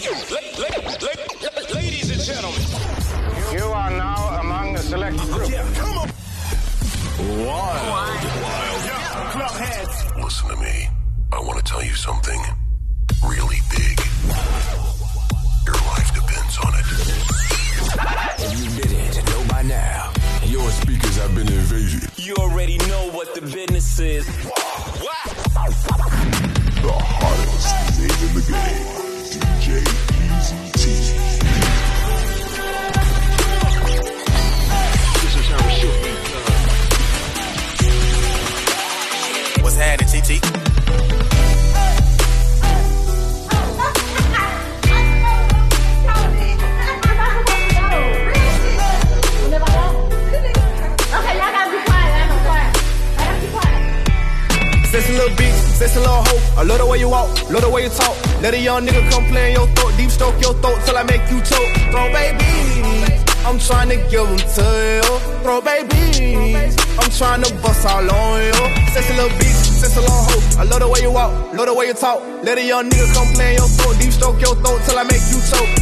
Yeah. Let a young nigga come play your throat, deep stroke your throat till I make you choke.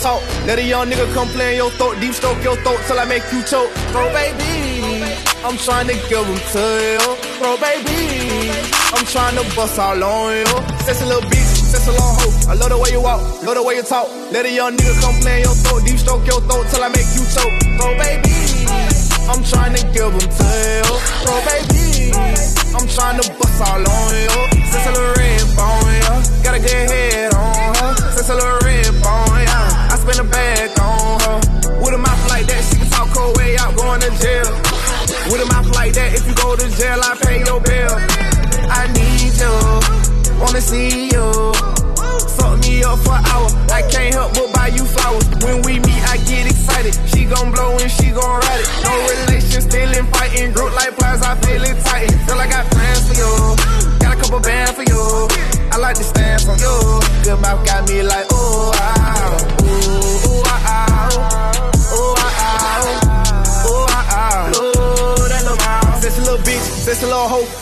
Talk. Let a young nigga come play in your throat, deep stroke your throat till I make you choke. Throw baby, I'm trying to give them to you. Throw baby, I'm trying to bust all on you. Sexy little bitch, sexy little hoe. I love the way you walk, love the way you talk. Let a young nigga come play in your throat, deep stroke your throat till I make you choke. Throw baby, I'm trying to give them to you. Throw baby, I'm trying to bust all on you. Sexy little red bone, yeah. Got a good head on her. Sexy little spend a bag on her. With a mouth like that, she can talk her way out going to jail. With a mouth like that, if you go to jail, I pay your bill. I need you, wanna see you. Fuck me up for an hour. I can't help but buy you flowers. When we meet, I get excited. She gon' blow and she gon' ride it. No relation, still in fighting. Group like plies, I feel it tight. Like I got plans for you. Got a couple bands for you. I like to stand for you. Good mouth got me like, ooh,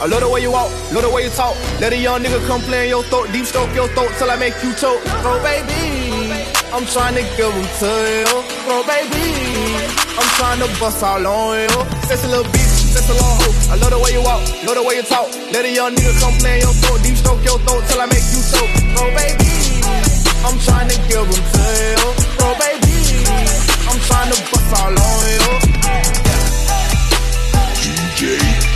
I love the way you walk, love the way you talk. Let a young nigga come play in your throat, deep stroke your throat till I make you choke. Throw baby, I'm trying to give them to you. Throw baby, I'm trying to bust all on you. a little bitch, a little hoe. I love the way you walk, love the way you talk. Let a young nigga come play in your throat, deep stroke your throat till I make you choke. Throw baby, I'm trying to give them to you. Throw baby, I'm trying to bust all on you. DJ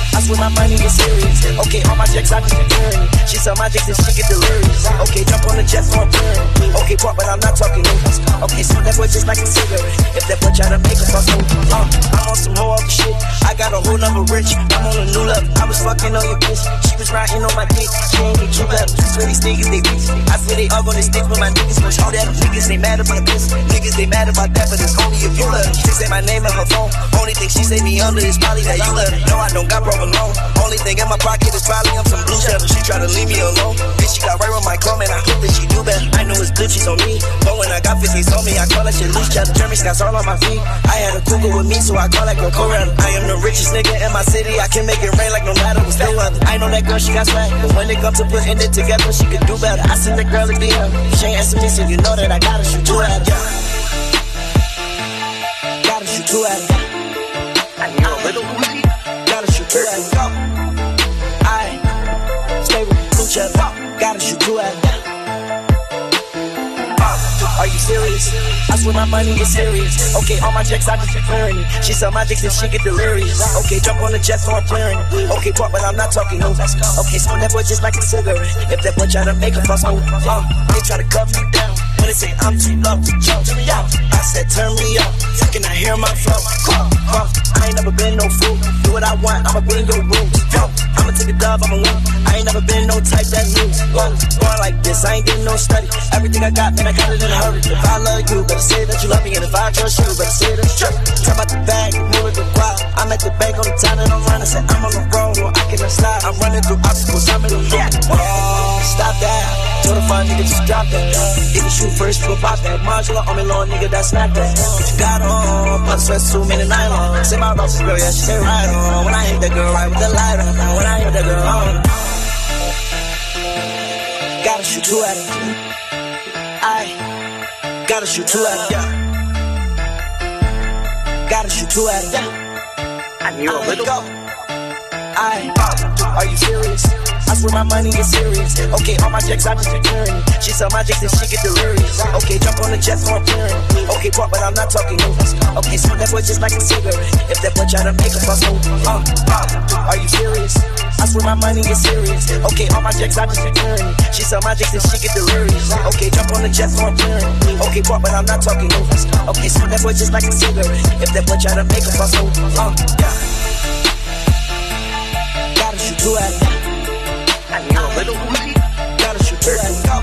I swear my money is serious. Okay, all my checks I just return. She sell my checks and she get delirious. Okay, jump on the jet for a turn. Okay, pop, but I'm not talking English. Okay, so that boy just like a cigarette. If that boy try to make a fuss over, uh, I'm on some whole other shit. I got a whole number rich. I'm on a new love. I was fucking on your bitch. She was riding on my dick. She ain't need two levels. Swear these niggas, they bitch. I swear they all gonna stick with my niggas. But all that niggas, they mad about this. Niggas, they mad about that, but it's only if you love. She say my name in her phone. Only thing she say me under is probably that you love. No, I don't got broke alone. Only thing in my pocket is probably on some blue cheddar. She try to leave me alone. Bitch, she got right with my comb and I hope that she do better. I know it's good, she's on me. But when I got 50 on me, I call that shit loose cheddar. Jeremy Scott's all on my feet. I had a cougar with me, so I call that girl Coretta. I am the richest nigga in my city. I can make it rain like no matter what's the weather. I know that girl, she got swag. But when it comes to putting it together, she could do better. I send that girl a DM. She ain't answer me, so you know that I gotta shoot two at her. Gotta shoot two at her. Gotta shoot I. Are you serious? I swear my money is serious. Okay, all my checks, I just be clearing it. She sell my checks and she get delirious. Okay, jump on the jet, I'm clearing. Okay, talk, but I'm not talking no. Okay, smoke that boy just like a cigarette. If that boy try to make a fuss, oh, uh, they try to cut me down. When they say I'm too low, jump turn me out. I said turn me up, second I hear my flow. Come, come, I ain't never been no fool. Do what I want, I'ma be in your room. Yo, I'ma take a dub, I'ma win. I ain't never been no type that lose. Going, going like this, I ain't did no study. Everything I got, man, I got it in a hurry. If I love you, better say that you love me. And if I trust you, better say that you trust me. Talk about the bag, move it the wild. I'm at the bank on the time that I'm running. Say I'm on the road, or I cannot slide. I'm running through obstacles, I'm in the road. Oh, stop that. Told a fine nigga, just drop that. If you shoot first, you pop that. Modular on me, long nigga, that's not that. What you got on? Put sweat two minute nylon. Say my boss girl, yeah, she stay right on. When I hit that girl, right with the light on. When I hit girl, on. Gotta shoot two at it. I gotta shoot two at it. Gotta shoot two at it. I knew a little. Go. I are you serious? I swear my money is serious. Okay, all my checks, I just clearing. She sell my checks and she get delirious. Okay, jump on the jet, I'm clearing it. Okay, talk, but I'm not talking news. Okay, smoke that boy just like a cigarette. If that boy try to make a fuss, oh, uh, uh, are you serious? I swear my money is serious. Okay, all my checks, I just clearing. She sell my checks and she get delirious. Okay, jump on the jet, I'm clearing it. Okay, talk, but I'm not talking news. Okay, smoke that boy just like a cigarette. If that boy try to make a fuss, oh, uh, yeah. Gotta shoot two at a little Uzi. Gotta shoot two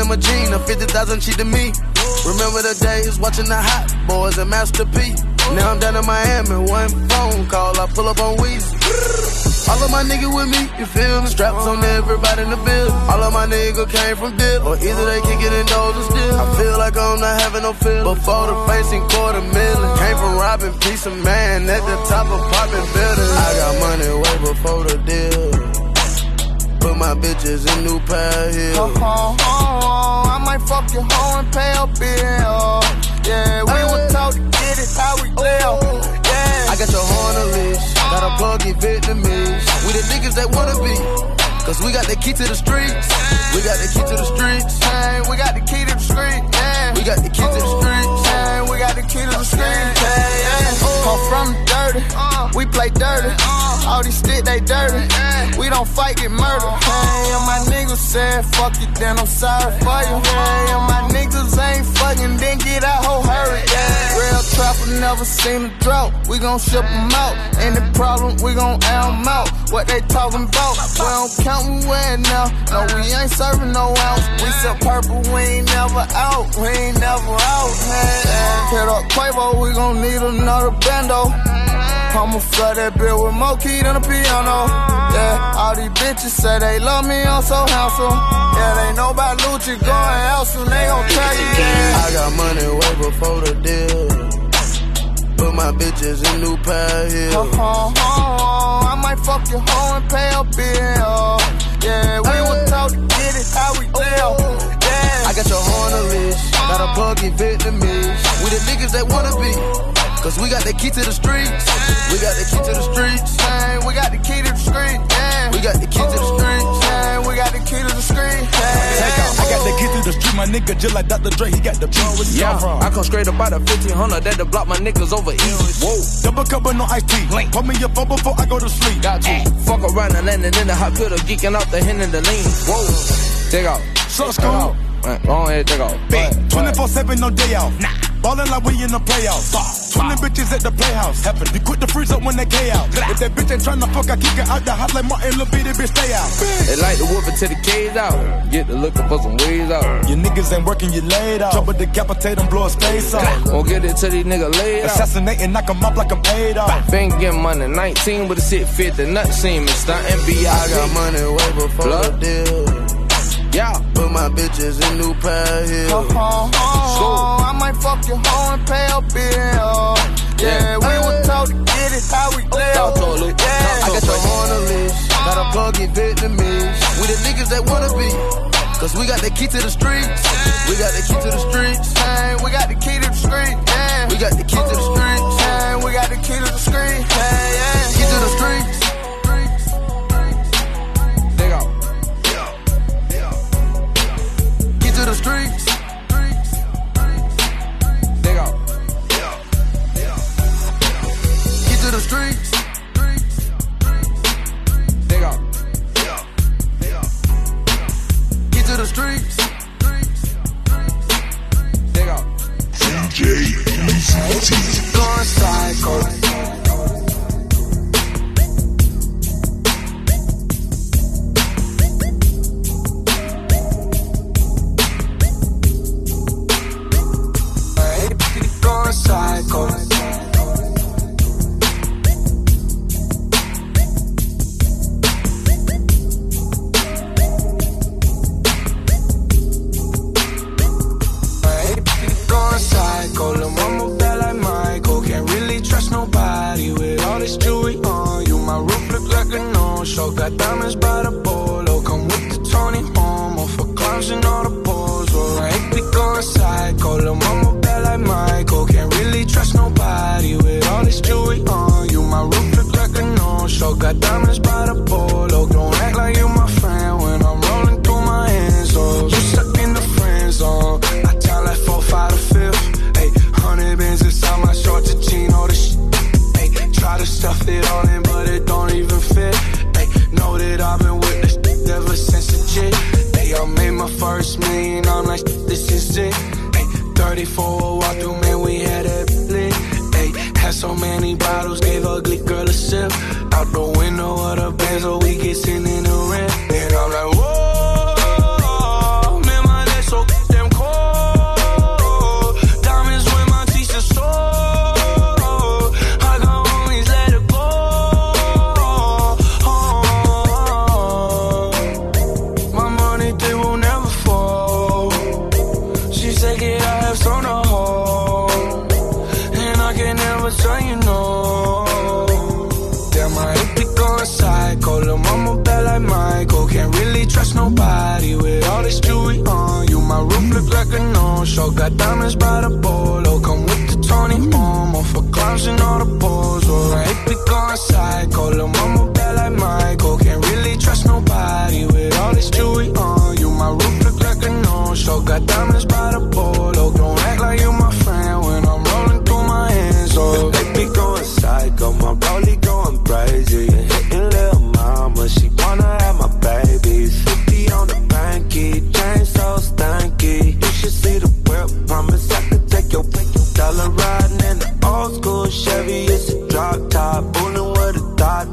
in my jean. Or 50,000 cheap to me. Remember the days watching the hot boys and Master P. Now I'm down in Miami. One phone call, I pull up on Weezy. All of my niggas with me, you feel me? Straps on everybody in the bill. All of my niggas came from dip, or either they kick it in or still. I feel like I'm not having no feel. Before the facing quarter million, came from robbing piece of man at the top of popping buildings. I got money way before the deal. Put my bitches in new pair heels. Uh-huh, uh-huh. I might fuck your hoe and pay a bill. Yeah, we were taught to get it how we oh. live. Yeah. I got your hoe on list. Got a plug in Vietnamese. We the niggas that wanna be. Cause we got the key to the streets. We got the key to the streets. Hey, we got the key to the street. Yeah. We got the key to the oh. streets. We got the key to the yeah. Come from dirty. We play dirty. All these sticks, they dirty. We don't fight, get murdered. Hey, and my niggas said, fuck you, then I'm sorry for you. Hey, and my niggas ain't fucking, then get out, whole hurry. Real trapper never seen a drought. We gon' ship 'em out. Any problem, we gon' air 'em out. What they talking about? We don't count, we now. No, we ain't serving no ounce. We sell purple, we ain't never out. We ain't never out. Hey, hey. Hit up Quavo, we gon' need another bando. I'ma flood that bill with more key than a piano. Yeah, all these bitches say they love me, I'm so handsome. Yeah, they know about Lucci going out soon, they gon' tell you. Yeah. I got money way before the deal. Put my bitches in new pair heels. Uh-huh, uh-huh. I might fuck your hoe and pay a bill. Yeah, we were taught to get it how we live. Yeah. I got your horn on list, got a buggy Vietnamese. We the niggas that wanna be. Cause we got the key to the streets. We got the key to the streets. Man, we got the key to the street. Yeah. We got the key to the streets. Man, we got the key to the street. Yeah. Take out. I got the key to the street, my nigga, just like Dr. Dre. He got the pen where he Yeah, come from. I come straight up out of 1500 that to block my niggas over easy. Whoa. Double cup but no iced tea. Put me your phone before I go to sleep. Got to fuck around and landing in the hot pill, geeking out the hen and the lean. Whoa, take out. So Take out. school. Go ahead, take out. Big. 24 7, no day off. Nah. Ballin' like we in the playoffs. 20 bitches at the playhouse. Happen. You quit the freeze up when they K out. If that bitch ain't tryna fuck, I kick her out the house like Martin Lil Bitty, bitch, stay out. They like to whoop it till the K's out. Get to looking for some ways out. Your niggas ain't working, you laid off. Trouble decapitate them, blow his face off. Won't get it till these niggas laid out. Assassinate and knock 'em up like I'm Adolf. Been getting money 19 with a sit fit, the nut seem and stuntin' B.I. I got money way before Blood. the deal. Yeah, Put my bitches in new pair heels. Uh-huh. Uh-huh. I might fuck your hoe and pay a bill. Yeah, we were told to get it how we live. Talk to her, Yeah, I got your on list. Got a buggy Vietnamese. We the niggas that wanna be. Cause we got the key to the streets. We got the key to the streets. Man, we got the key to the street. Yeah. We got the key to the streets. Man, we got the key to the street. Going psycho. Never tell you no." Damn, I hate be going psycho. Lil' mama bad like Michael. Can't really trust nobody with all this jewelry on you. My roof look like a no-show. Got diamonds by the bolo. Come with the Tony Homo for clowns and all the balls. Oh, I hate be going psycho. Lil' mama bad like Michael. Can't really trust nobody with all this jewelry on you. My roof look like a no-show. Got diamonds by the bolo.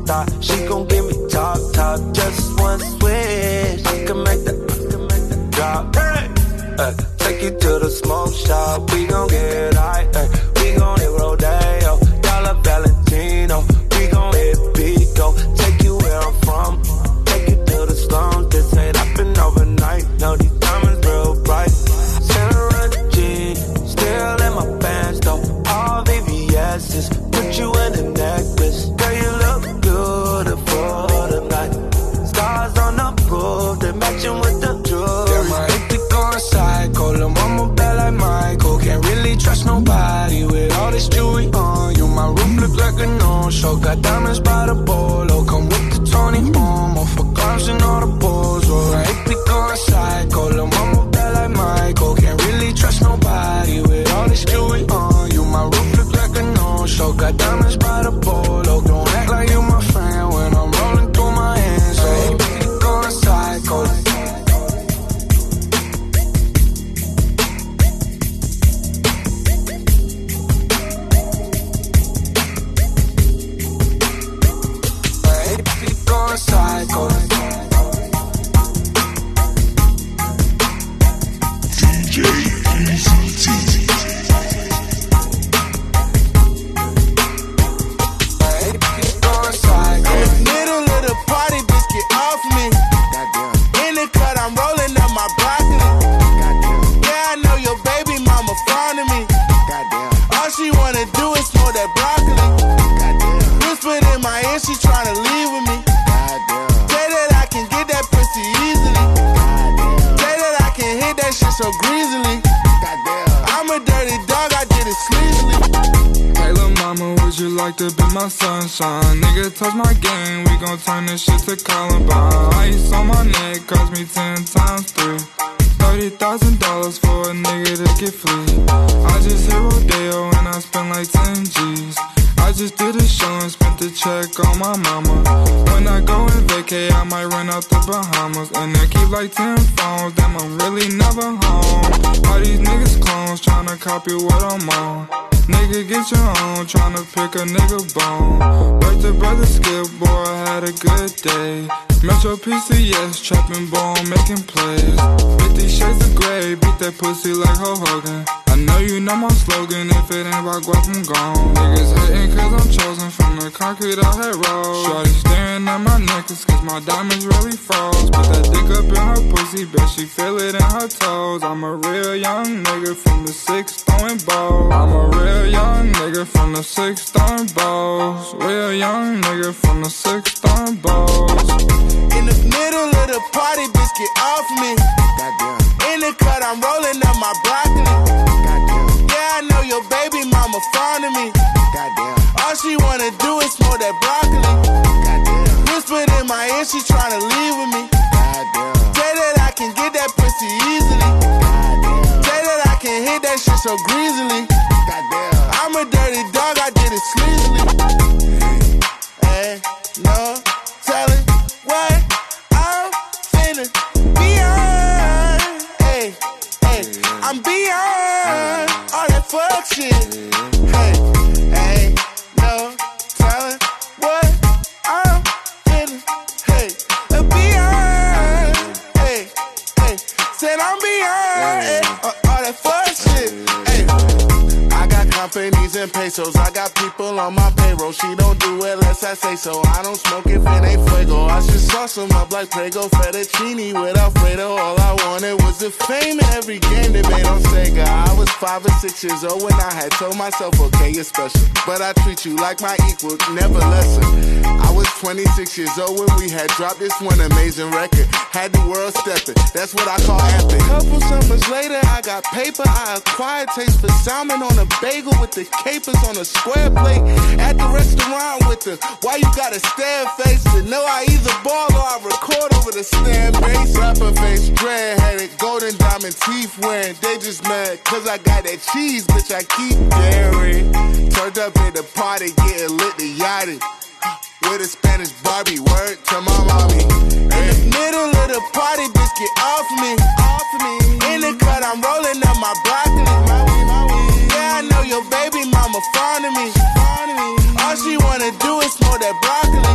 Dot, she gon' give me top top. Just 50 shades of gray, beat that pussy like Hulk Hogan. I know you know my slogan, if it ain't about guap, I'm gone. Niggas hating cause I'm chosen from the concrete out that road. Shorty staring at my necklace cause my diamonds really froze. Put that dick up in her pussy, bet she feel it in her toes. I'm a real young nigga from the six throwing balls. I'm a real young nigga from the six throwing balls. Real young nigga from the six throwing balls. In the middle of the party, bitch, get off me. In the cut, I'm rolling up my broccoli. Yeah, I know your baby mama fond of me. All she wanna do is smoke that broccoli. Whispered in my ear, she tryna leave with me. Say that I can get that pussy easily. Say that I can hit that shit so greasily. I'm a dirty dog, I did it sleazily. That and pesos. I got people on my payroll. She don't do it unless I say so. I don't smoke if it ain't fuego. I should sauce 'em up like Prego fettuccine with Alfredo. All I wanted was the fame in every game they made on Sega. I was five or six years old when I had told myself, okay, you're special. But I treat you like my equal, never lesser. I was 26 years old when we had dropped this one amazing record. Had the world stepping. That's what I call epic. Couple summers later, I got paper. I acquired taste for salmon on a bagel with the capers on a square plate. At the restaurant with the why you gotta stare face to know I either ball or I record over the stand base. Rapper face, dread headed, golden diamond teeth wearing. They just mad cause I got that cheese, bitch. I keep daring. Turned up at the party, getting lit the yachty. With a Spanish Barbie, word to my mommy. In the middle of the party, bitch, get off me. Off me. In the cut, I'm rolling up my broccoli. Your baby mama fond of me. All she wanna do is smoke that broccoli.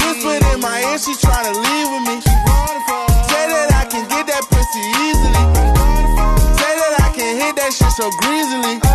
Whispered in my ear, she tryna leave with me. Say that I can get that pussy easily. Say that I can hit that shit so greasily.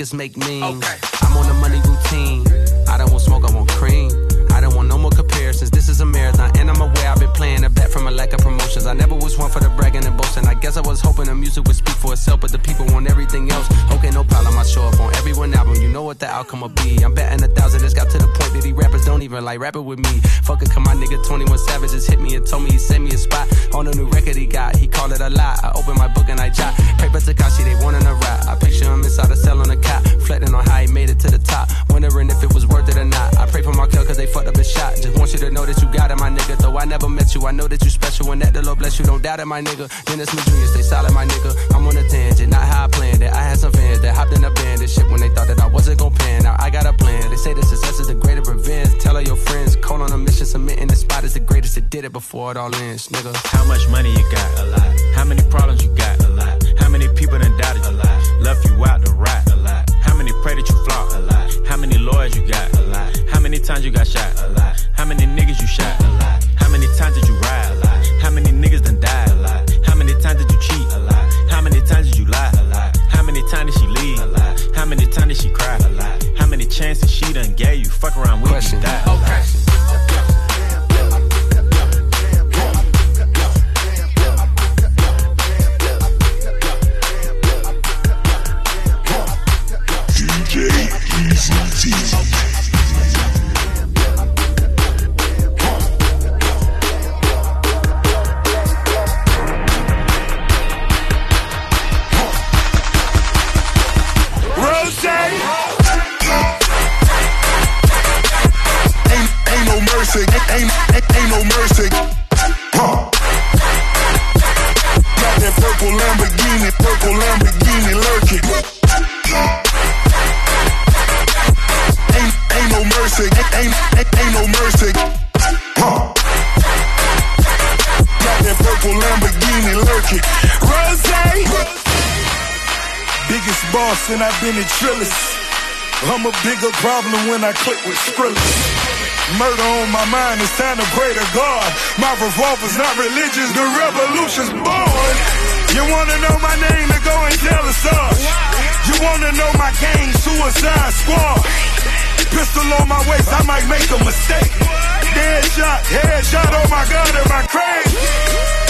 niggas make memes. Okay. nigga. Dennis Jr. stay solid, my nigga. I'm on a tangent, not how I planned it. I had some fans that hopped in a band. This shit when they thought that I wasn't gonna pan. Now I got a plan. They say the success is the greatest revenge. Tell all your friends, call on a mission, submitting the spot is the greatest. It did it before it all ends, nigga. How much money you got? A lot. How many problems you got? A lot. when I click with Skrillex. Murder on my mind, it's time to pray to God. My revolver's not religious, the revolution's born. You wanna know my name, then go and tell us. You wanna know my gang, Suicide Squad. Pistol on my waist, I might make a mistake. Dead shot, head shot, oh my god, am I crazy?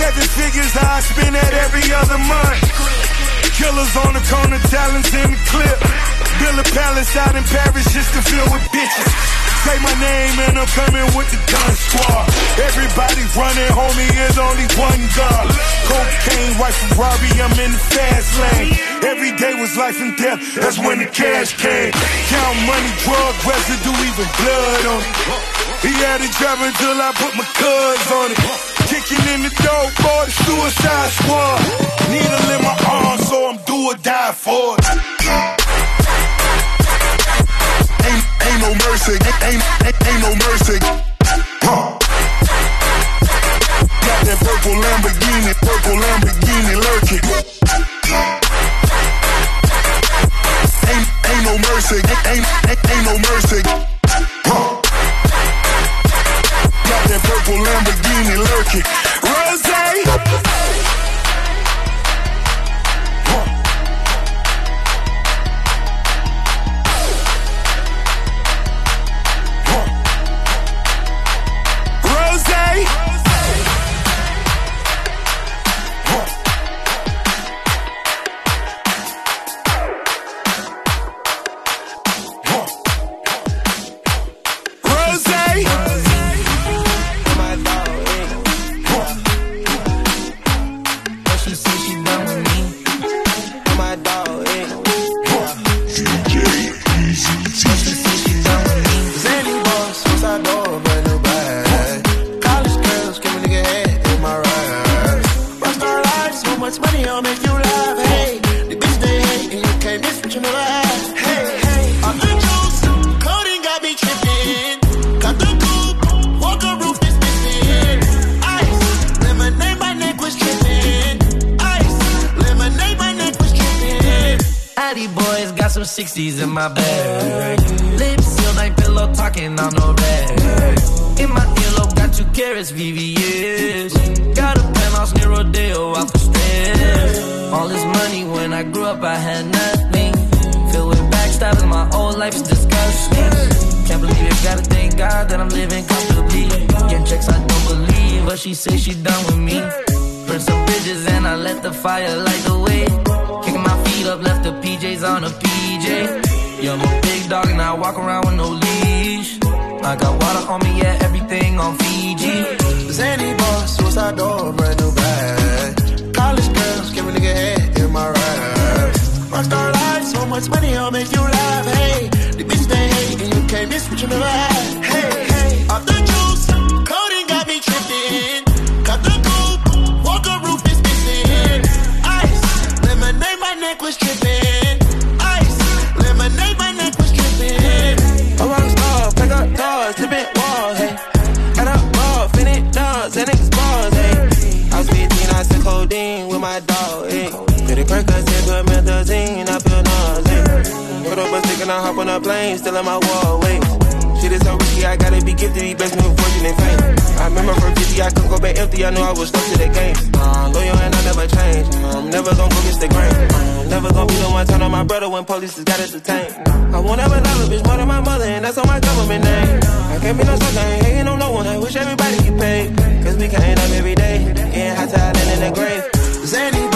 Seven figures, I spend that every other month. Killers on the corner, talents in the clip. Build a palace out in Paris just to fill with bitches. Say my name and I'm coming with the gun squad. Everybody running, homie, is only one gun. Cocaine, white Ferrari, I'm in the fast lane. Every day was life and death, that's when the cash came. Count money, drug residue, even blood on it. He had it driving till I put my cuz on it. Kicking in the door for the suicide squad. Needle in my arm, so I'm do or die for it. Ain't, ain't no mercy, ain't, ain't, ain't, no mercy. Huh. Got that purple Lamborghini, purple Lamborghini lurking. Ain't, ain't no mercy, ain't, ain't, ain't no mercy. Huh. That purple Lamborghini lurking. Rose. Hey, I'm the juice, coding got me tripping. Got the coupe, walker roof is missing. Ice, lemonade, my neck was tripping. Ice, lemonade, my neck was tripping. Addy boys got some 60s in my bag. Lips sealed, ain't pillow talking on no rag. In my earlobe, got two carats, VVS. Got a penthouse near Rodeo, out for stress. All this money when I grew up, I had nothing. With my whole life is disgusting. Can't believe it, gotta thank God that I'm living comfortably. Getting checks, I don't believe, but she say she done with me. Burn some bridges and I let the fire light the way. Kicking my feet up, left the PJs on a PJ. Yeah, I'm a big dog and I walk around with no leash. I got water on me, yeah, everything on Fiji. Zany boss, suicide door, brand new bag. College girls, give a nigga head in my ride. Rockstar life, so much money, I'll make you Hey, the bitch they hate, and you can't miss what you never had. Hey, hey, off the juice, coding got me tripping. Cut the coupe, walker roof is missing. Ice, lemonade, my neck was tripping. On a plane, still in my wall, Shit is so risky, I gotta be gifted, he blessed me with fortune and fame. I remember from 50, I couldn't go back empty, I knew I was stuck to that game. Uh, loyal and I never change, I'm never gonna go against the grain. Uh, never gonna be the one turn on my brother when police has got us detained. I won't ever love a bitch more than my mother, and that's on my government name. I can't be no sucker, ain't hating on no one, I wish everybody get paid. Cause we can't up every day, getting high hot and in the grave. Zany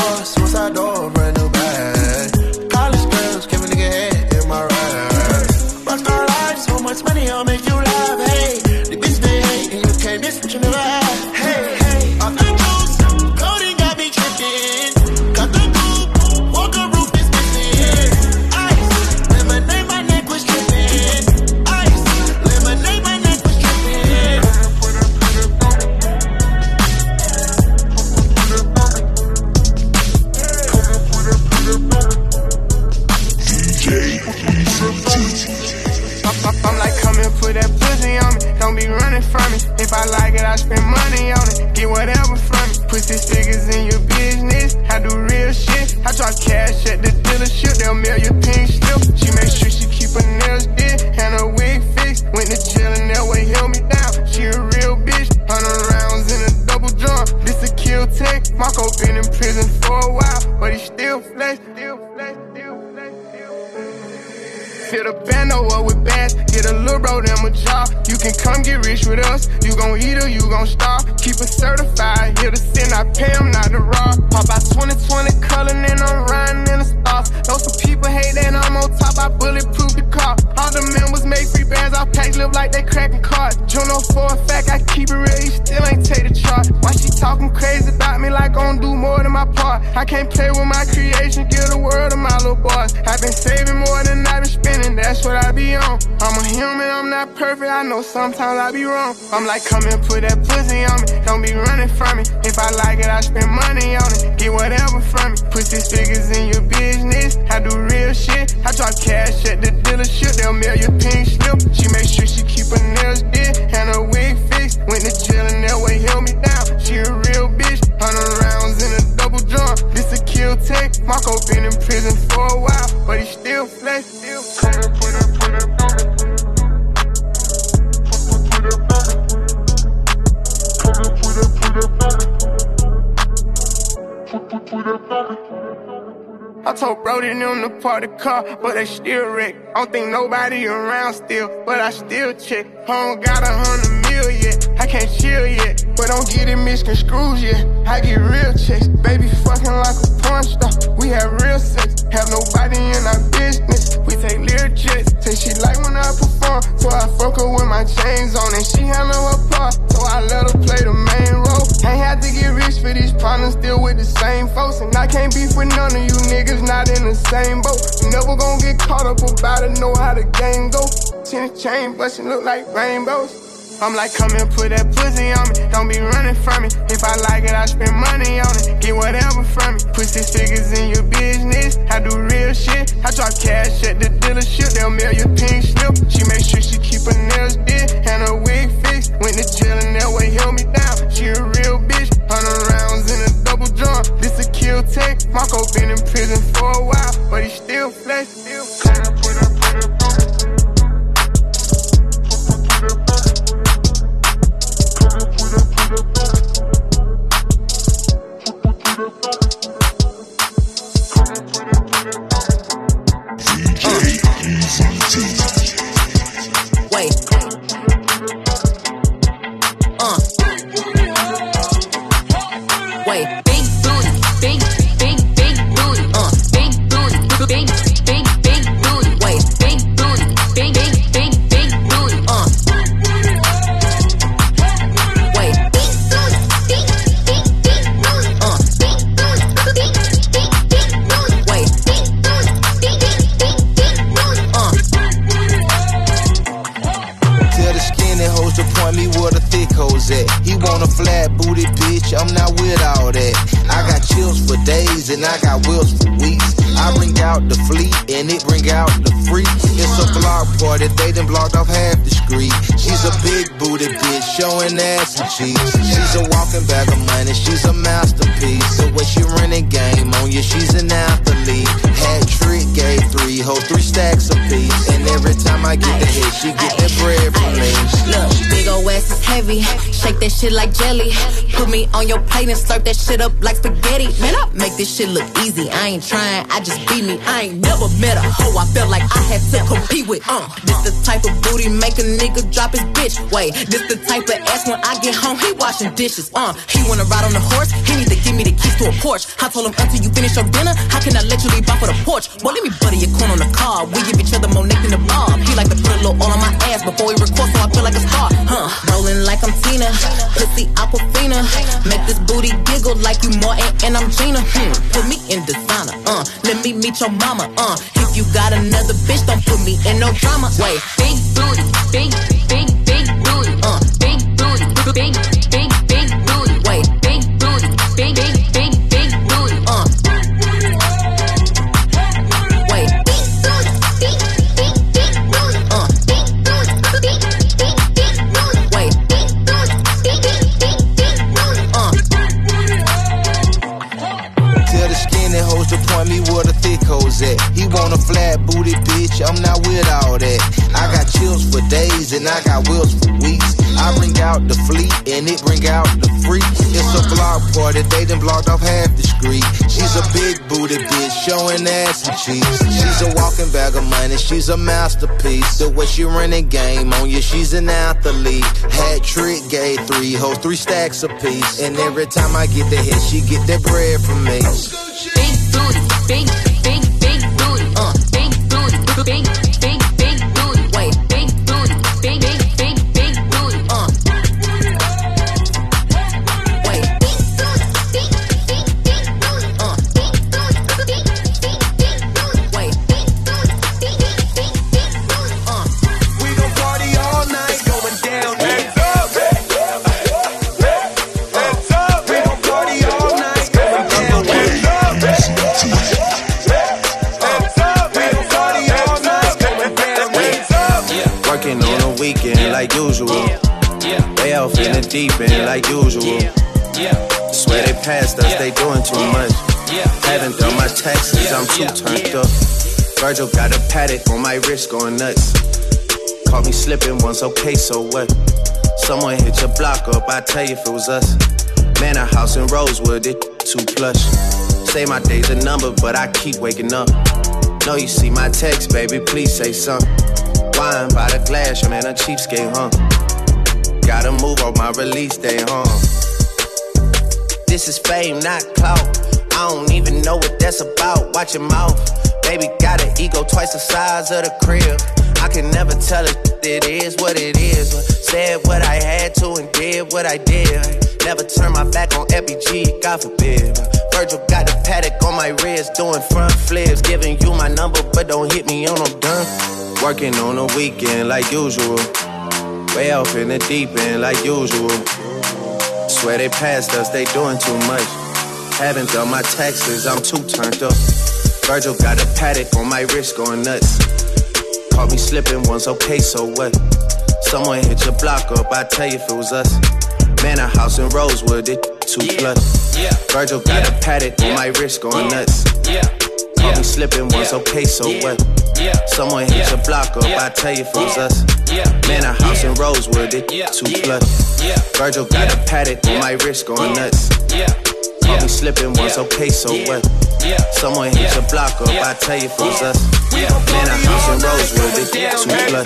like gon' do more than my part? I can't play with my creation, give the world to my little boys. I've been saving more than I've been spending, that's what I be on. I'm a human, I'm not perfect, I know sometimes I be wrong. I'm like, come and put that pussy on me, don't be running from me. If I like it, I spend money on it, get whatever from me. Put these figures in your business, I do real shit. I drop cash at the dealership, they'll mail you pink slip. She make sure she keep her nails did and her wig fixed. Went to jail and that way held me down. She a hundred rounds in a double drum. This a kill tech. Marco been in prison for a while, but he still flex. Still. I told Brody and them to park the car, but they still wreck. I don't think nobody around still, but I still check. Home got a hundred mil yet, I can't chill yet. But don't get it misconstrued yet. I get real checks, baby fucking like a porn star. We have real sex, have nobody in our business. We take lyric jets, say she like when I perform, so I fuck her with my chains on, and she handle her part, so I let her play the main role. Ain't had to get rich for these partners, still with the same folks, and I can't beef with none of you niggas not in the same boat. Never gonna get caught up about it, know how the game go. Ten chain bustin' look like rainbows. I'm like, come and put that pussy on me. Don't be running from me. If I like it, I spend money on it. Get whatever from me. Put these figures in your business. I do real shit. I drop cash at the dealership. They'll mail you pink slip. She make sure she keep her nails did and her wig fixed. Went to jail and that way held me plate and slurp that shit up like shit look easy. I ain't trying, I just be me. I ain't never met a hoe I felt like I had to compete with. Uh, this the type of booty make a nigga drop his bitch. Wait, this the type of ass when I get home, he washing dishes. Uh, he wanna ride on the horse, he need to give me the keys to a Porsche. I told him until you finish your dinner, how can I let you leave off for the porch? Boy, let me butter your corn on the car. We give each other more neck than the bar. He like to put a little oil on my ass before he record, so I feel like a star. Huh? Rolling like I'm Tina, pussy Aquafina. Make this booty giggle like you Martin and I'm Gina. Hmm. Put me in designer. Uh, let me meet your mama. Uh, if you got another bitch, don't put me in no drama. Wait, big booty, big, big, big booty. Uh, big booty, big, booty bitch, I'm not with all that. I got chills for days and I got wills for weeks. I bring out the fleet and it bring out the freaks. It's a block party, they done blocked off half the street. She's a big booty bitch, showing ass and cheeks. She's a walking bag of money, she's a masterpiece. The way she running game on you, she's an athlete. Hat trick, gave three hoes, three stacks apiece. And every time I get the hit, she get that bread from me. Big booty, big off in deep end like usual. Swear they passed us, they doing too much. Haven't done my taxes, I'm too turned up. Virgil got a paddock on my wrist going nuts. Caught me slipping once, okay, so what? Someone hit your block up, I tell you if it was us. Man, a house in Rosewood, it too plush. Say my day's a number, but I keep waking up. Know you see my text, baby, please say something. Wine by the glass, your man a cheapskate, huh? Gotta move on my release day, huh? This is fame, not clout. I don't even know what that's about. Watch your mouth. Baby got an ego twice the size of the crib. I can never tell it, it is what it is. Said what I had to and did what I did. Never turn my back on FBG, God forbid. Virgil got the paddock on my wrist, doing front flips. Giving you my number, but don't hit me on no done. Working on the weekend like usual. Way off in the deep end like usual. Swear they passed us, they doing too much. Haven't done my taxes, I'm too turned up. Virgil got a paddock on my wrist going nuts. Caught me slipping once, okay, so what? Someone hit your block up, I tell you if it was us. Man, a house in Rosewood, it too plus. Virgil got a paddock on my wrist going nuts. Caught me slipping once, okay, so what? Someone hit your block up, I tell you if it was us. Man, a house in Rosewood, it too plus. Virgil got a paddock on my wrist going nuts. Caught me slipping once, okay, so what? Someone hit your block up, I tell you if it was us. Man, a house in Rosewood, it too plus.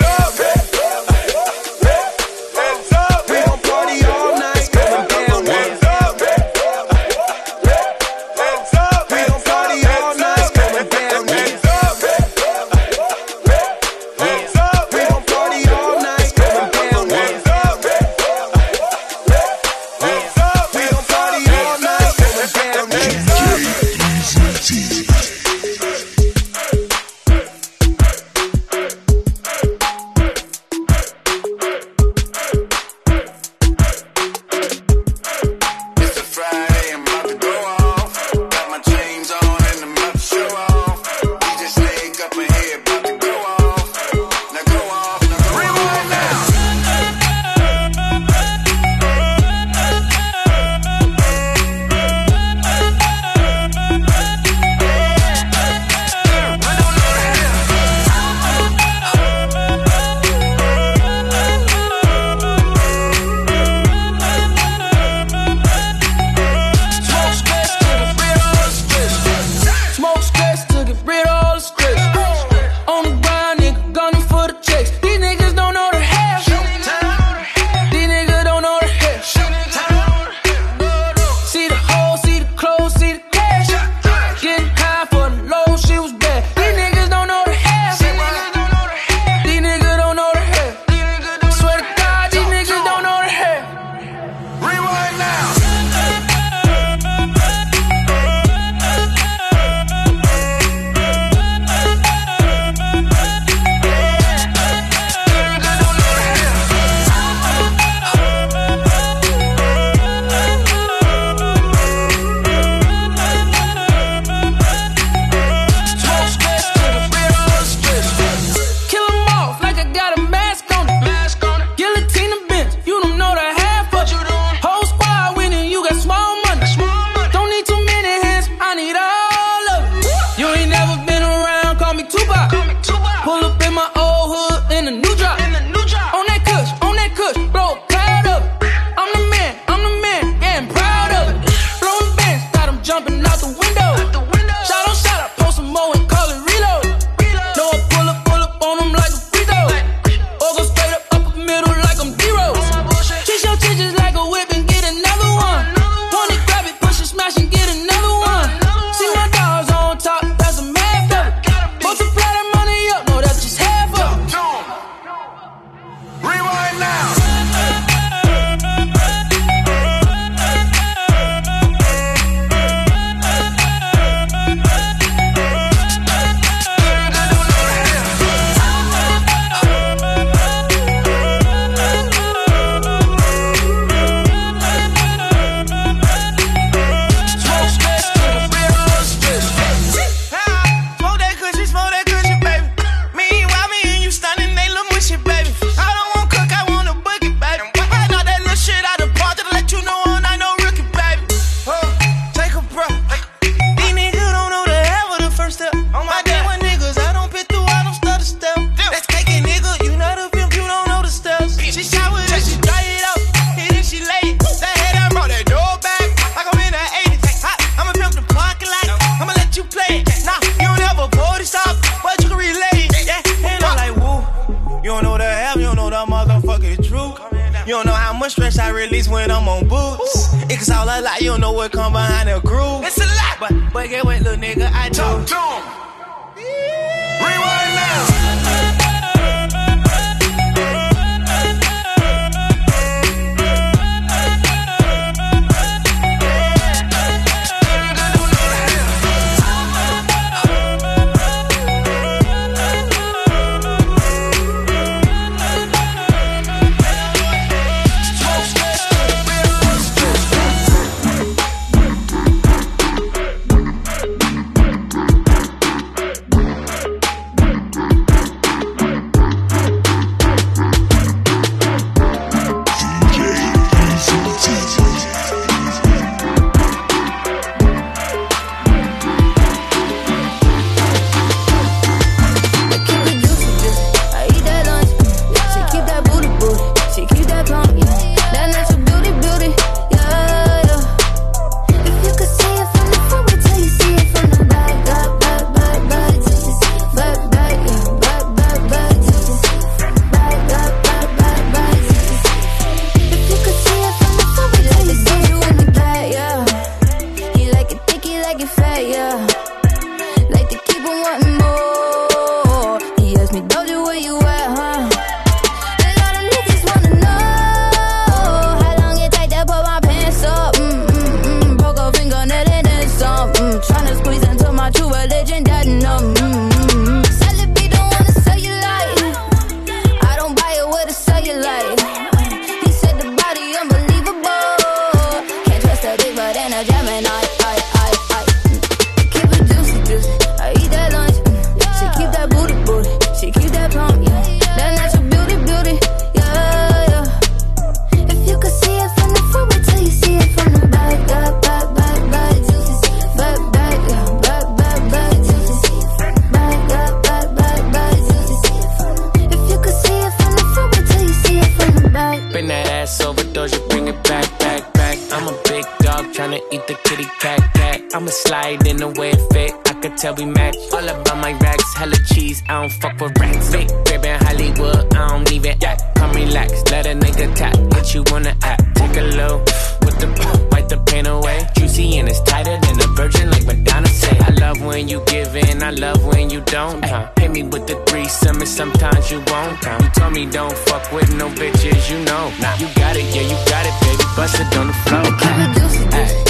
bitches, you know. Nah. You got it, yeah, you got it, baby. Bust it on the floor. Ay, ay.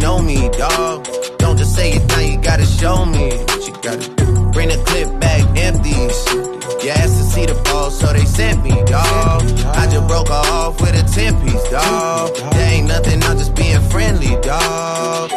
know me, dawg. Don't just say it now, you gotta show me. You gotta bring the clip back empty. You asked to see the ball, so they sent me, dawg. I just broke off with a 10 piece, dawg. There ain't nothing, I'm just being friendly, dawg.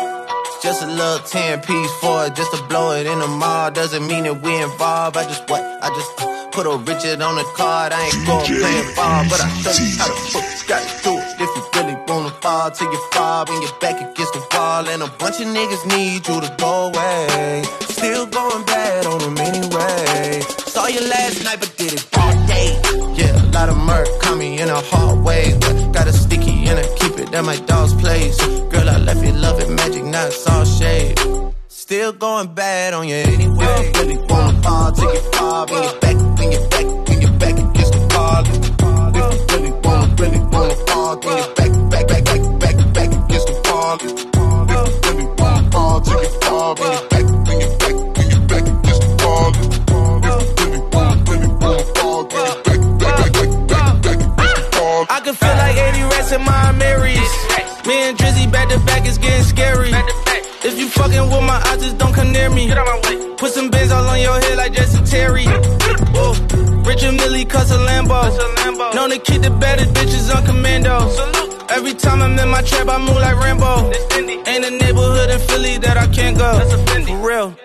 Just a little 10 piece for it, just to blow it in the mall. Doesn't mean that we involved. I just what? I just uh, put a Richard on the card. I ain't going playing ball, but I show you how the fuck got to do it if you really fall till you fall and your back against the wall, and a bunch of niggas need you to go away. Still going bad on them anyway. Saw you last night, but did it all day. Yeah, a lot of murk caught me in a hard way, got a sticky and I keep it at my dog's place. Girl, I left you love it, magic, not all shade. Still going bad on you anyway. If you really wanna fall till you fall, and your back, and your back, and your back against the wall. If you really wanna, really wanna fall, back, back, back fall, back, back, back back, back, back, back, back, back. I can feel like 80 rats in my Marys. Me and Drizzy back to back is getting scary. If you fucking with my eyes, just don't come near me. Put some bins all on your head like Jesse Terry. Whoa. Richard Millie cuss a Lambo. Known to keep the better bitches on commando. Every time I'm in my trap, I move like Rambo. Ain't a neighborhood in Philly that I can't go. For real.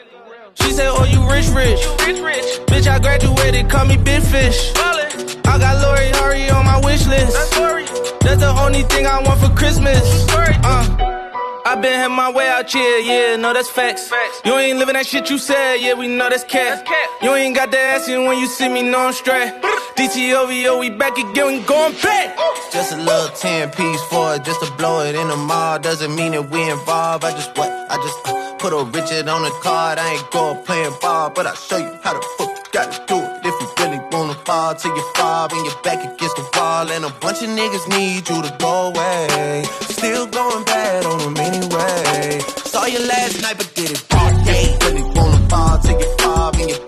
She said, Oh, you rich, rich. rich Bitch, I graduated, call me Big Fish. I got Lori Hurry on my wish list. That's the only thing I want for Christmas. Uh. I been had my way out here, yeah, no, that's facts. You ain't living that shit you said, yeah, we know that's cat. You ain't got the ass in when you see me, no, I'm straight. DTOVO, we back again, we going back. Just a little 10 piece for it, just to blow it in the mall. Doesn't mean that we involved. I just what? I just uh, put a Richard on the card. I ain't going playing ball, but I'll show you how the fuck you gotta do it. If you really wanna fall till you fall and your back against the wall. And a bunch of niggas need you to go away. Still going bad on them anyway. Saw you last night, but did it all day. Really wanna fall till you fall and